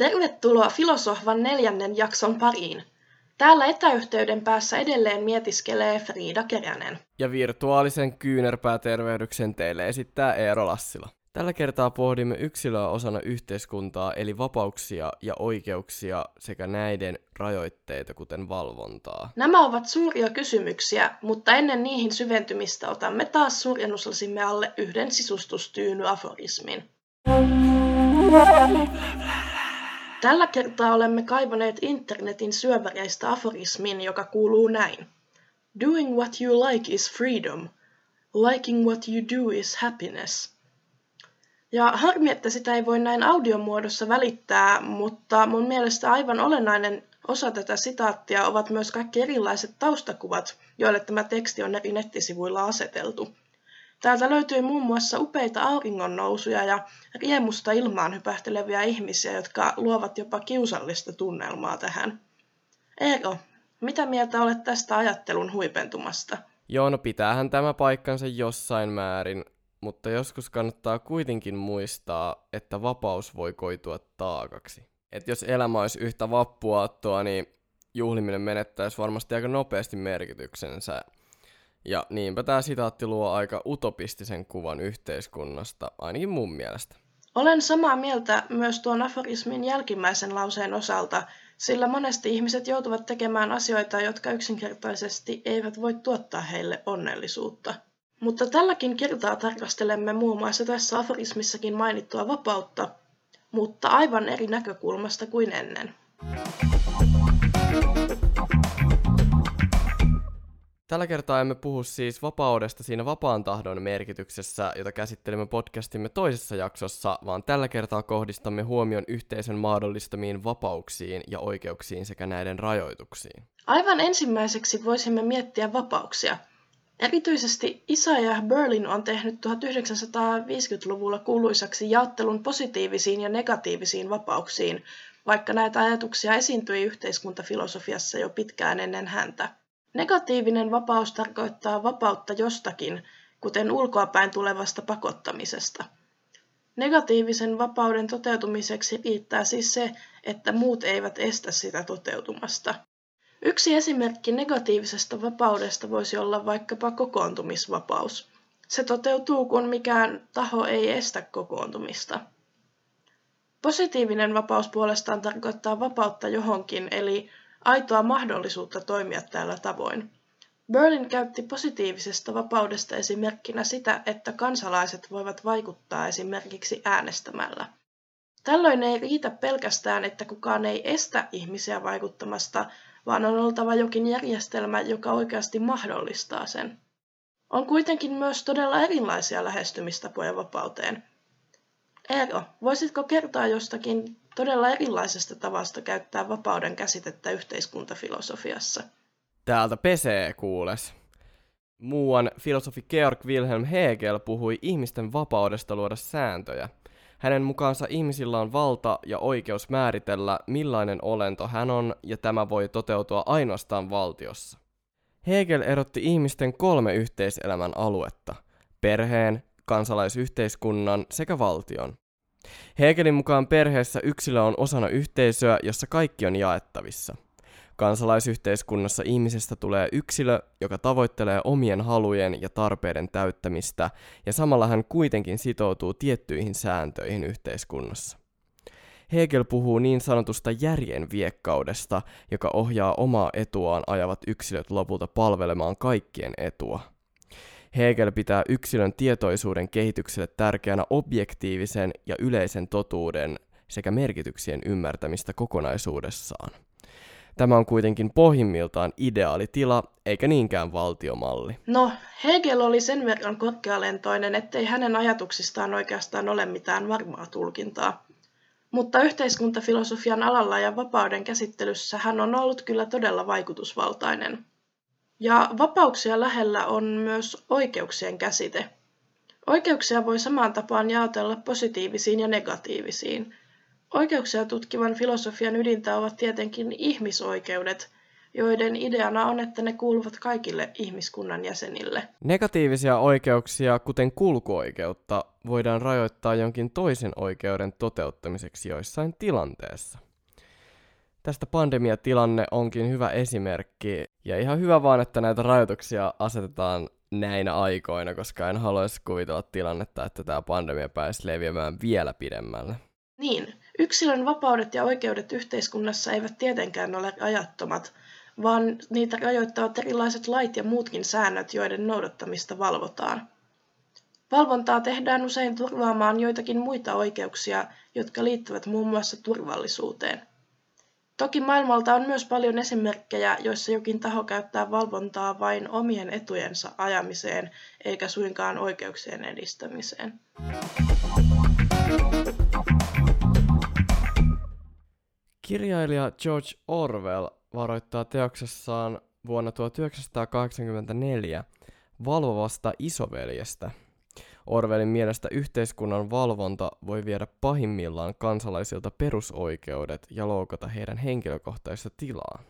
Tervetuloa Filosofan neljännen jakson pariin. Täällä etäyhteyden päässä edelleen mietiskelee Frida Keränen. Ja virtuaalisen kyynärpäätervehdyksen teille esittää Eero Lassila. Tällä kertaa pohdimme yksilöä osana yhteiskuntaa, eli vapauksia ja oikeuksia sekä näiden rajoitteita, kuten valvontaa. Nämä ovat suuria kysymyksiä, mutta ennen niihin syventymistä otamme taas surjennuslasimme alle yhden sisustustyyny-aforismin. Tällä kertaa olemme kaivaneet internetin syöväreistä aforismin, joka kuuluu näin. Doing what you like is freedom. Liking what you do is happiness. Ja harmi, että sitä ei voi näin audiomuodossa välittää, mutta mun mielestä aivan olennainen osa tätä sitaattia ovat myös kaikki erilaiset taustakuvat, joille tämä teksti on eri nettisivuilla aseteltu. Täältä löytyy muun muassa upeita auringonnousuja ja riemusta ilmaan hypähteleviä ihmisiä, jotka luovat jopa kiusallista tunnelmaa tähän. Eero, mitä mieltä olet tästä ajattelun huipentumasta? Joo, no pitäähän tämä paikkansa jossain määrin, mutta joskus kannattaa kuitenkin muistaa, että vapaus voi koitua taakaksi. Et jos elämä olisi yhtä vappuaattoa, niin juhliminen menettäisi varmasti aika nopeasti merkityksensä. Ja niinpä tämä sitaatti luo aika utopistisen kuvan yhteiskunnasta, ainakin mun mielestä. Olen samaa mieltä myös tuon aforismin jälkimmäisen lauseen osalta, sillä monesti ihmiset joutuvat tekemään asioita, jotka yksinkertaisesti eivät voi tuottaa heille onnellisuutta. Mutta tälläkin kertaa tarkastelemme muun muassa tässä aforismissakin mainittua vapautta, mutta aivan eri näkökulmasta kuin ennen. Tällä kertaa emme puhu siis vapaudesta siinä vapaan tahdon merkityksessä, jota käsittelimme podcastimme toisessa jaksossa, vaan tällä kertaa kohdistamme huomion yhteisön mahdollistamiin vapauksiin ja oikeuksiin sekä näiden rajoituksiin. Aivan ensimmäiseksi voisimme miettiä vapauksia. Erityisesti Isaiah Berlin on tehnyt 1950-luvulla kuuluisaksi jaottelun positiivisiin ja negatiivisiin vapauksiin, vaikka näitä ajatuksia esiintyi yhteiskuntafilosofiassa jo pitkään ennen häntä. Negatiivinen vapaus tarkoittaa vapautta jostakin, kuten ulkoapäin tulevasta pakottamisesta. Negatiivisen vapauden toteutumiseksi riittää siis se, että muut eivät estä sitä toteutumasta. Yksi esimerkki negatiivisesta vapaudesta voisi olla vaikkapa kokoontumisvapaus. Se toteutuu, kun mikään taho ei estä kokoontumista. Positiivinen vapaus puolestaan tarkoittaa vapautta johonkin, eli aitoa mahdollisuutta toimia tällä tavoin. Berlin käytti positiivisesta vapaudesta esimerkkinä sitä, että kansalaiset voivat vaikuttaa esimerkiksi äänestämällä. Tällöin ei riitä pelkästään, että kukaan ei estä ihmisiä vaikuttamasta, vaan on oltava jokin järjestelmä, joka oikeasti mahdollistaa sen. On kuitenkin myös todella erilaisia lähestymistapoja vapauteen. Eero, voisitko kertoa jostakin todella erilaisesta tavasta käyttää vapauden käsitettä yhteiskuntafilosofiassa? Täältä pesee kuules. Muuan filosofi Georg Wilhelm Hegel puhui ihmisten vapaudesta luoda sääntöjä. Hänen mukaansa ihmisillä on valta ja oikeus määritellä, millainen olento hän on, ja tämä voi toteutua ainoastaan valtiossa. Hegel erotti ihmisten kolme yhteiselämän aluetta, perheen, kansalaisyhteiskunnan sekä valtion. Hegelin mukaan perheessä yksilö on osana yhteisöä, jossa kaikki on jaettavissa. Kansalaisyhteiskunnassa ihmisestä tulee yksilö, joka tavoittelee omien halujen ja tarpeiden täyttämistä, ja samalla hän kuitenkin sitoutuu tiettyihin sääntöihin yhteiskunnassa. Hegel puhuu niin sanotusta järjen viekkaudesta, joka ohjaa omaa etuaan ajavat yksilöt lopulta palvelemaan kaikkien etua. Hegel pitää yksilön tietoisuuden kehitykselle tärkeänä objektiivisen ja yleisen totuuden sekä merkityksien ymmärtämistä kokonaisuudessaan. Tämä on kuitenkin pohjimmiltaan ideaalitila, eikä niinkään valtiomalli. No, Hegel oli sen verran korkealentoinen, ettei hänen ajatuksistaan oikeastaan ole mitään varmaa tulkintaa. Mutta yhteiskuntafilosofian alalla ja vapauden käsittelyssä hän on ollut kyllä todella vaikutusvaltainen. Ja vapauksia lähellä on myös oikeuksien käsite. Oikeuksia voi samaan tapaan jaotella positiivisiin ja negatiivisiin. Oikeuksia tutkivan filosofian ydintä ovat tietenkin ihmisoikeudet, joiden ideana on, että ne kuuluvat kaikille ihmiskunnan jäsenille. Negatiivisia oikeuksia, kuten kulkuoikeutta, voidaan rajoittaa jonkin toisen oikeuden toteuttamiseksi joissain tilanteessa. Tästä pandemiatilanne onkin hyvä esimerkki, ja ihan hyvä vaan, että näitä rajoituksia asetetaan näinä aikoina, koska en haluaisi kuvitella tilannetta, että tämä pandemia pääsi leviämään vielä pidemmälle. Niin, yksilön vapaudet ja oikeudet yhteiskunnassa eivät tietenkään ole ajattomat, vaan niitä rajoittavat erilaiset lait ja muutkin säännöt, joiden noudattamista valvotaan. Valvontaa tehdään usein turvaamaan joitakin muita oikeuksia, jotka liittyvät muun muassa turvallisuuteen. Toki maailmalta on myös paljon esimerkkejä, joissa jokin taho käyttää valvontaa vain omien etujensa ajamiseen, eikä suinkaan oikeuksien edistämiseen. Kirjailija George Orwell varoittaa teoksessaan vuonna 1984 valvovasta isoveljestä. Orwellin mielestä yhteiskunnan valvonta voi viedä pahimmillaan kansalaisilta perusoikeudet ja loukata heidän henkilökohtaista tilaa.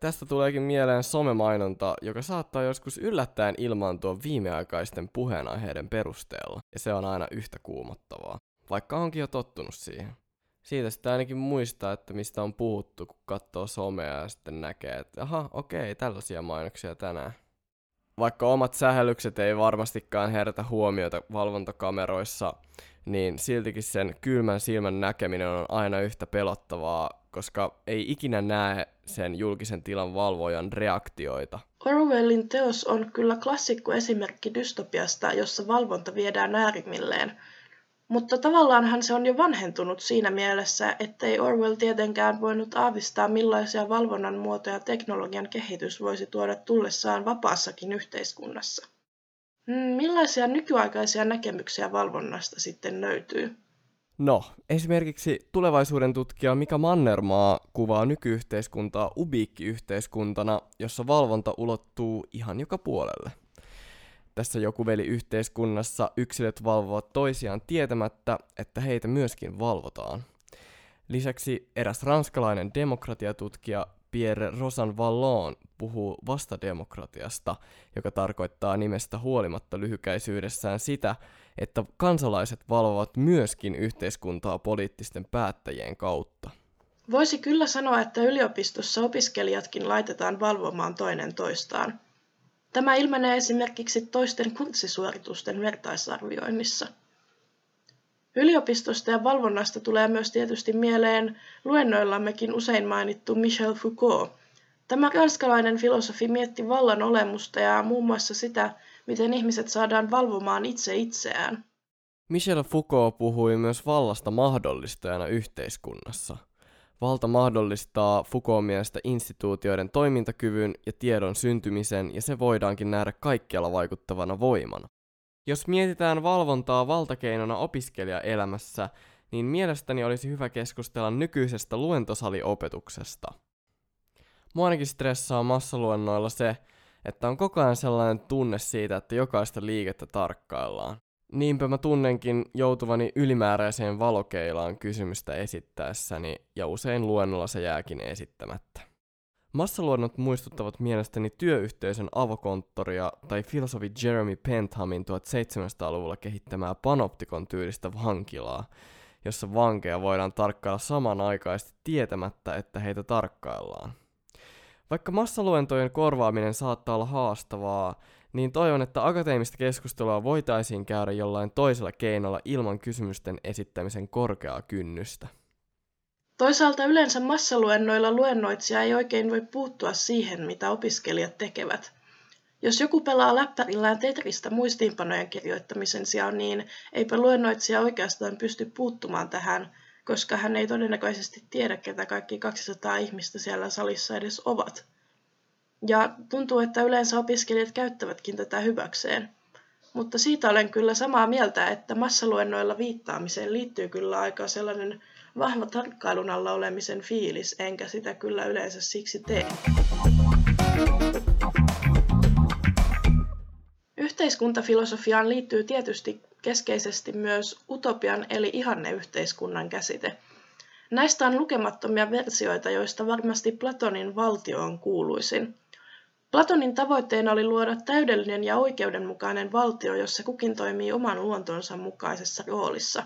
Tästä tuleekin mieleen somemainonta, joka saattaa joskus yllättäen ilmaantua viimeaikaisten puheenaiheiden perusteella, ja se on aina yhtä kuumottavaa, vaikka onkin jo tottunut siihen siitä sitä ainakin muistaa, että mistä on puhuttu, kun katsoo somea ja sitten näkee, että aha, okei, tällaisia mainoksia tänään. Vaikka omat sähellykset ei varmastikaan herätä huomiota valvontakameroissa, niin siltikin sen kylmän silmän näkeminen on aina yhtä pelottavaa, koska ei ikinä näe sen julkisen tilan valvojan reaktioita. Orwellin teos on kyllä klassikko esimerkki dystopiasta, jossa valvonta viedään äärimmilleen – mutta tavallaanhan se on jo vanhentunut siinä mielessä, ettei Orwell tietenkään voinut aavistaa millaisia valvonnan muotoja teknologian kehitys voisi tuoda tullessaan vapaassakin yhteiskunnassa. Hmm, millaisia nykyaikaisia näkemyksiä valvonnasta sitten löytyy? No, esimerkiksi tulevaisuuden tutkija Mika Mannermaa kuvaa nykyyhteiskuntaa ubiikkiyhteiskuntana, jossa valvonta ulottuu ihan joka puolelle – tässä joku veli yhteiskunnassa yksilöt valvovat toisiaan tietämättä, että heitä myöskin valvotaan. Lisäksi eräs ranskalainen demokratiatutkija Pierre Rosan Vallon puhuu vastademokratiasta, joka tarkoittaa nimestä huolimatta lyhykäisyydessään sitä, että kansalaiset valvovat myöskin yhteiskuntaa poliittisten päättäjien kautta. Voisi kyllä sanoa, että yliopistossa opiskelijatkin laitetaan valvomaan toinen toistaan. Tämä ilmenee esimerkiksi toisten kurssisuoritusten vertaisarvioinnissa. Yliopistosta ja valvonnasta tulee myös tietysti mieleen luennoillammekin usein mainittu Michel Foucault. Tämä ranskalainen filosofi mietti vallan olemusta ja muun muassa sitä, miten ihmiset saadaan valvomaan itse itseään. Michel Foucault puhui myös vallasta mahdollistajana yhteiskunnassa – Valta mahdollistaa Foucault mielestä instituutioiden toimintakyvyn ja tiedon syntymisen, ja se voidaankin nähdä kaikkialla vaikuttavana voimana. Jos mietitään valvontaa valtakeinona opiskelijaelämässä, niin mielestäni olisi hyvä keskustella nykyisestä luentosaliopetuksesta. Mua ainakin stressaa massaluennoilla se, että on koko ajan sellainen tunne siitä, että jokaista liikettä tarkkaillaan. Niinpä mä tunnenkin joutuvani ylimääräiseen valokeilaan kysymystä esittäessäni, ja usein luennolla se jääkin esittämättä. Massaluonnot muistuttavat mielestäni työyhteisön avokonttoria tai filosofi Jeremy Penthamin 1700-luvulla kehittämää panoptikon tyylistä vankilaa, jossa vankeja voidaan tarkkailla samanaikaisesti tietämättä, että heitä tarkkaillaan. Vaikka massaluentojen korvaaminen saattaa olla haastavaa, niin toivon, että akateemista keskustelua voitaisiin käydä jollain toisella keinolla ilman kysymysten esittämisen korkeaa kynnystä. Toisaalta yleensä massaluennoilla luennoitsija ei oikein voi puuttua siihen, mitä opiskelijat tekevät. Jos joku pelaa läppärillään Tetristä muistiinpanojen kirjoittamisen sijaan, niin eipä luennoitsija oikeastaan pysty puuttumaan tähän, koska hän ei todennäköisesti tiedä, ketä kaikki 200 ihmistä siellä salissa edes ovat. Ja tuntuu, että yleensä opiskelijat käyttävätkin tätä hyväkseen. Mutta siitä olen kyllä samaa mieltä, että massaluennoilla viittaamiseen liittyy kyllä aika sellainen vahva tarkkailun alla olemisen fiilis, enkä sitä kyllä yleensä siksi tee. Yhteiskuntafilosofiaan liittyy tietysti keskeisesti myös utopian eli ihanneyhteiskunnan käsite. Näistä on lukemattomia versioita, joista varmasti Platonin valtio on kuuluisin. Platonin tavoitteena oli luoda täydellinen ja oikeudenmukainen valtio, jossa kukin toimii oman luontonsa mukaisessa roolissa.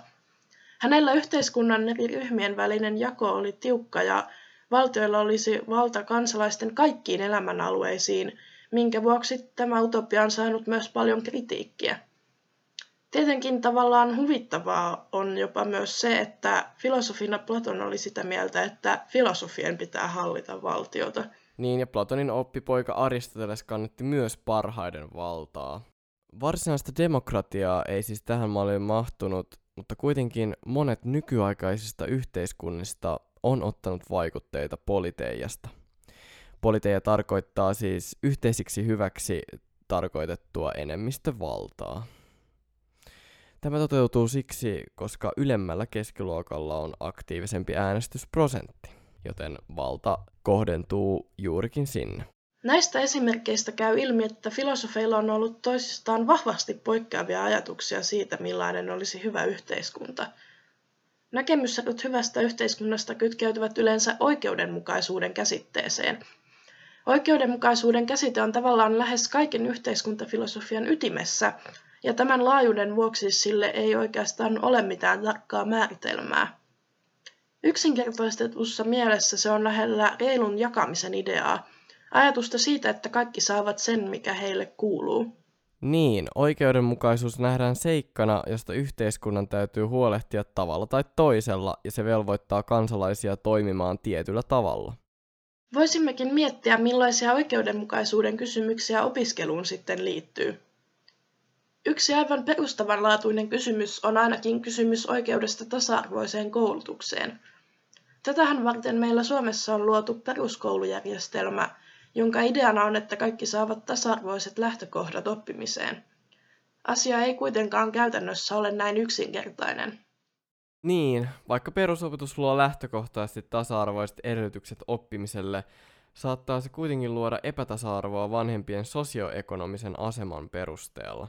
Hänellä yhteiskunnan eri ryhmien välinen jako oli tiukka ja valtioilla olisi valta kansalaisten kaikkiin elämänalueisiin, minkä vuoksi tämä utopia on saanut myös paljon kritiikkiä. Tietenkin tavallaan huvittavaa on jopa myös se, että filosofina Platon oli sitä mieltä, että filosofien pitää hallita valtiota. Niin, ja Platonin oppipoika Aristoteles kannetti myös parhaiden valtaa. Varsinaista demokratiaa ei siis tähän malliin mahtunut, mutta kuitenkin monet nykyaikaisista yhteiskunnista on ottanut vaikutteita politeijasta. Politeija tarkoittaa siis yhteisiksi hyväksi tarkoitettua enemmistövaltaa. Tämä toteutuu siksi, koska ylemmällä keskiluokalla on aktiivisempi äänestysprosentti, joten valta kohdentuu juurikin sinne. Näistä esimerkkeistä käy ilmi, että filosofeilla on ollut toisistaan vahvasti poikkeavia ajatuksia siitä, millainen olisi hyvä yhteiskunta. Näkemykset hyvästä yhteiskunnasta kytkeytyvät yleensä oikeudenmukaisuuden käsitteeseen. Oikeudenmukaisuuden käsite on tavallaan lähes kaiken yhteiskuntafilosofian ytimessä, ja tämän laajuuden vuoksi sille ei oikeastaan ole mitään tarkkaa määritelmää. Yksinkertaistetussa mielessä se on lähellä reilun jakamisen ideaa, ajatusta siitä, että kaikki saavat sen, mikä heille kuuluu. Niin, oikeudenmukaisuus nähdään seikkana, josta yhteiskunnan täytyy huolehtia tavalla tai toisella, ja se velvoittaa kansalaisia toimimaan tietyllä tavalla. Voisimmekin miettiä, millaisia oikeudenmukaisuuden kysymyksiä opiskeluun sitten liittyy. Yksi aivan perustavanlaatuinen kysymys on ainakin kysymys oikeudesta tasa-arvoiseen koulutukseen. Tätähän varten meillä Suomessa on luotu peruskoulujärjestelmä, jonka ideana on, että kaikki saavat tasa-arvoiset lähtökohdat oppimiseen. Asia ei kuitenkaan käytännössä ole näin yksinkertainen. Niin, vaikka perusopetus luo lähtökohtaisesti tasa-arvoiset edellytykset oppimiselle, saattaa se kuitenkin luoda epätasa-arvoa vanhempien sosioekonomisen aseman perusteella.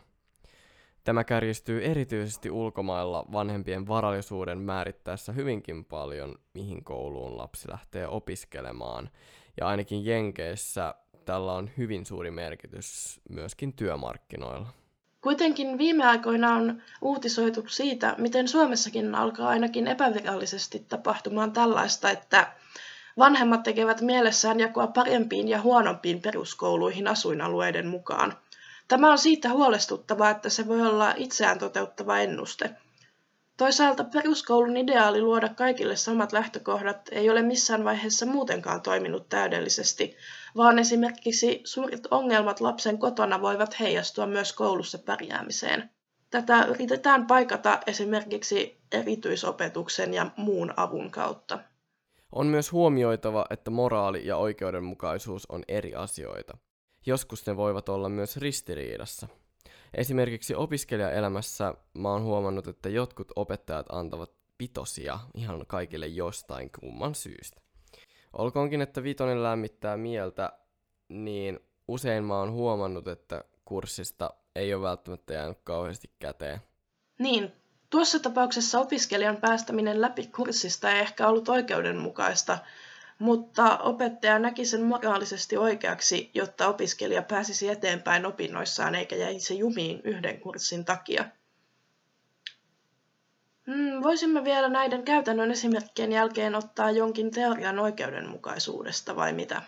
Tämä kärjistyy erityisesti ulkomailla vanhempien varallisuuden määrittäessä hyvinkin paljon, mihin kouluun lapsi lähtee opiskelemaan. Ja ainakin Jenkeissä tällä on hyvin suuri merkitys myöskin työmarkkinoilla. Kuitenkin viime aikoina on uutisoitu siitä, miten Suomessakin alkaa ainakin epävirallisesti tapahtumaan tällaista, että vanhemmat tekevät mielessään jakoa parempiin ja huonompiin peruskouluihin asuinalueiden mukaan – Tämä on siitä huolestuttavaa, että se voi olla itseään toteuttava ennuste. Toisaalta peruskoulun ideaali luoda kaikille samat lähtökohdat ei ole missään vaiheessa muutenkaan toiminut täydellisesti, vaan esimerkiksi suuret ongelmat lapsen kotona voivat heijastua myös koulussa pärjäämiseen. Tätä yritetään paikata esimerkiksi erityisopetuksen ja muun avun kautta. On myös huomioitava, että moraali ja oikeudenmukaisuus on eri asioita. Joskus ne voivat olla myös ristiriidassa. Esimerkiksi opiskelijaelämässä mä oon huomannut, että jotkut opettajat antavat pitosia ihan kaikille jostain kumman syystä. Olkoonkin, että vitonen lämmittää mieltä, niin usein mä oon huomannut, että kurssista ei ole välttämättä jäänyt kauheasti käteen. Niin, tuossa tapauksessa opiskelijan päästäminen läpi kurssista ei ehkä ollut oikeudenmukaista, mutta opettaja näki sen moraalisesti oikeaksi, jotta opiskelija pääsisi eteenpäin opinnoissaan eikä jäisi jumiin yhden kurssin takia. Hmm, voisimme vielä näiden käytännön esimerkkien jälkeen ottaa jonkin teorian oikeudenmukaisuudesta vai mitä?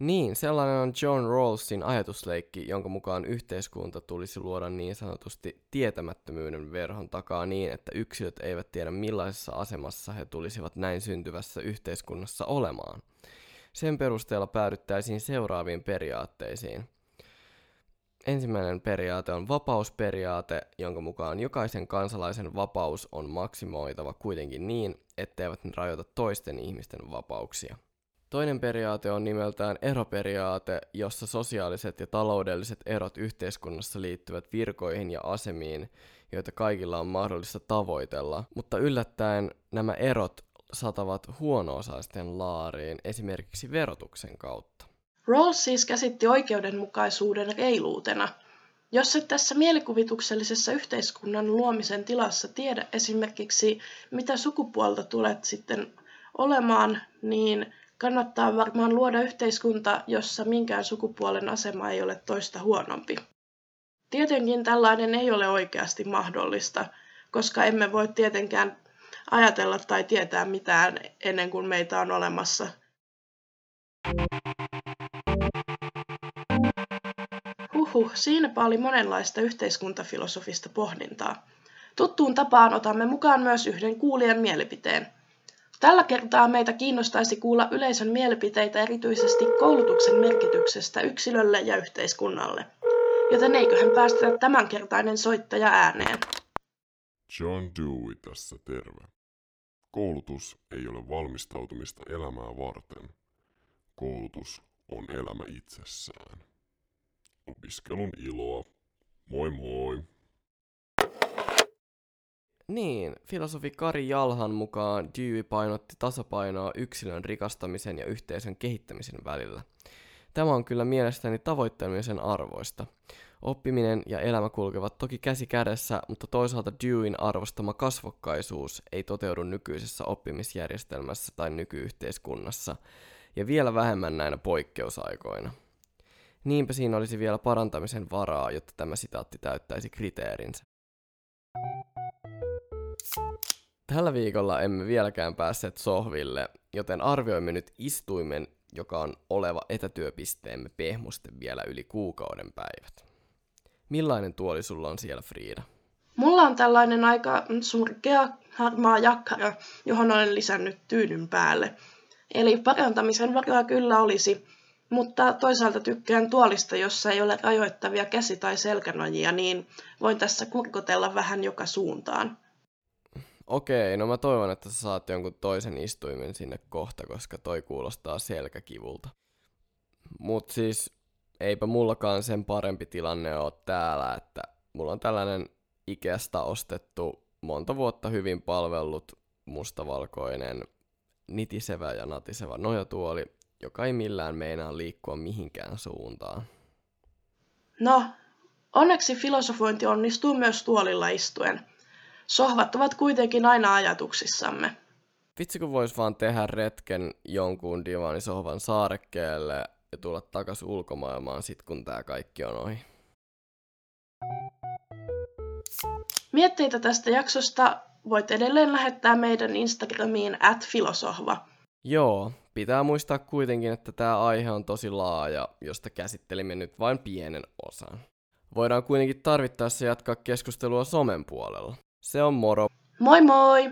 Niin, sellainen on John Rawlsin ajatusleikki, jonka mukaan yhteiskunta tulisi luoda niin sanotusti tietämättömyyden verhon takaa niin, että yksilöt eivät tiedä millaisessa asemassa he tulisivat näin syntyvässä yhteiskunnassa olemaan. Sen perusteella päädyttäisiin seuraaviin periaatteisiin. Ensimmäinen periaate on vapausperiaate, jonka mukaan jokaisen kansalaisen vapaus on maksimoitava kuitenkin niin, etteivät ne rajoita toisten ihmisten vapauksia. Toinen periaate on nimeltään eroperiaate, jossa sosiaaliset ja taloudelliset erot yhteiskunnassa liittyvät virkoihin ja asemiin, joita kaikilla on mahdollista tavoitella, mutta yllättäen nämä erot satavat huono-osaisten laariin esimerkiksi verotuksen kautta. Rawls siis käsitti oikeudenmukaisuuden reiluutena. Jos et tässä mielikuvituksellisessa yhteiskunnan luomisen tilassa tiedä esimerkiksi, mitä sukupuolta tulet sitten olemaan, niin kannattaa varmaan luoda yhteiskunta, jossa minkään sukupuolen asema ei ole toista huonompi. Tietenkin tällainen ei ole oikeasti mahdollista, koska emme voi tietenkään ajatella tai tietää mitään ennen kuin meitä on olemassa. Huhhuh, siinäpä oli monenlaista yhteiskuntafilosofista pohdintaa. Tuttuun tapaan otamme mukaan myös yhden kuulijan mielipiteen. Tällä kertaa meitä kiinnostaisi kuulla yleisön mielipiteitä erityisesti koulutuksen merkityksestä yksilölle ja yhteiskunnalle. Joten eiköhän päästä tämänkertainen soittaja ääneen. John Dewey tässä terve. Koulutus ei ole valmistautumista elämää varten. Koulutus on elämä itsessään. Opiskelun iloa. Moi moi! Niin, filosofi Kari Jalhan mukaan Dewey painotti tasapainoa yksilön rikastamisen ja yhteisön kehittämisen välillä. Tämä on kyllä mielestäni tavoittelemisen arvoista. Oppiminen ja elämä kulkevat toki käsi kädessä, mutta toisaalta Deweyn arvostama kasvokkaisuus ei toteudu nykyisessä oppimisjärjestelmässä tai nykyyhteiskunnassa, ja vielä vähemmän näinä poikkeusaikoina. Niinpä siinä olisi vielä parantamisen varaa, jotta tämä sitaatti täyttäisi kriteerinsä. Tällä viikolla emme vieläkään päässeet sohville, joten arvioimme nyt istuimen, joka on oleva etätyöpisteemme pehmusten vielä yli kuukauden päivät. Millainen tuoli sulla on siellä, Friida? Mulla on tällainen aika surkea harmaa jakkara, johon olen lisännyt tyynyn päälle. Eli parantamisen varaa kyllä olisi, mutta toisaalta tykkään tuolista, jossa ei ole rajoittavia käsi- tai selkänojia, niin voin tässä kurkotella vähän joka suuntaan. Okei, no mä toivon, että sä saat jonkun toisen istuimen sinne kohta, koska toi kuulostaa selkäkivulta. Mut siis eipä mullakaan sen parempi tilanne ole täällä, että mulla on tällainen Ikeasta ostettu, monta vuotta hyvin palvellut, mustavalkoinen, nitisevä ja natiseva nojatuoli, joka ei millään meinaa liikkua mihinkään suuntaan. No, onneksi filosofointi onnistuu myös tuolilla istuen. Sohvat ovat kuitenkin aina ajatuksissamme. Vitsi kun vois vaan tehdä retken jonkun divanisohvan saarekkeelle ja tulla takas ulkomaailmaan sit kun tää kaikki on ohi. Mietteitä tästä jaksosta voit edelleen lähettää meidän Instagramiin at filosohva. Joo, pitää muistaa kuitenkin, että tämä aihe on tosi laaja, josta käsittelimme nyt vain pienen osan. Voidaan kuitenkin tarvittaessa jatkaa keskustelua somen puolella. Se on moro. Moi moi!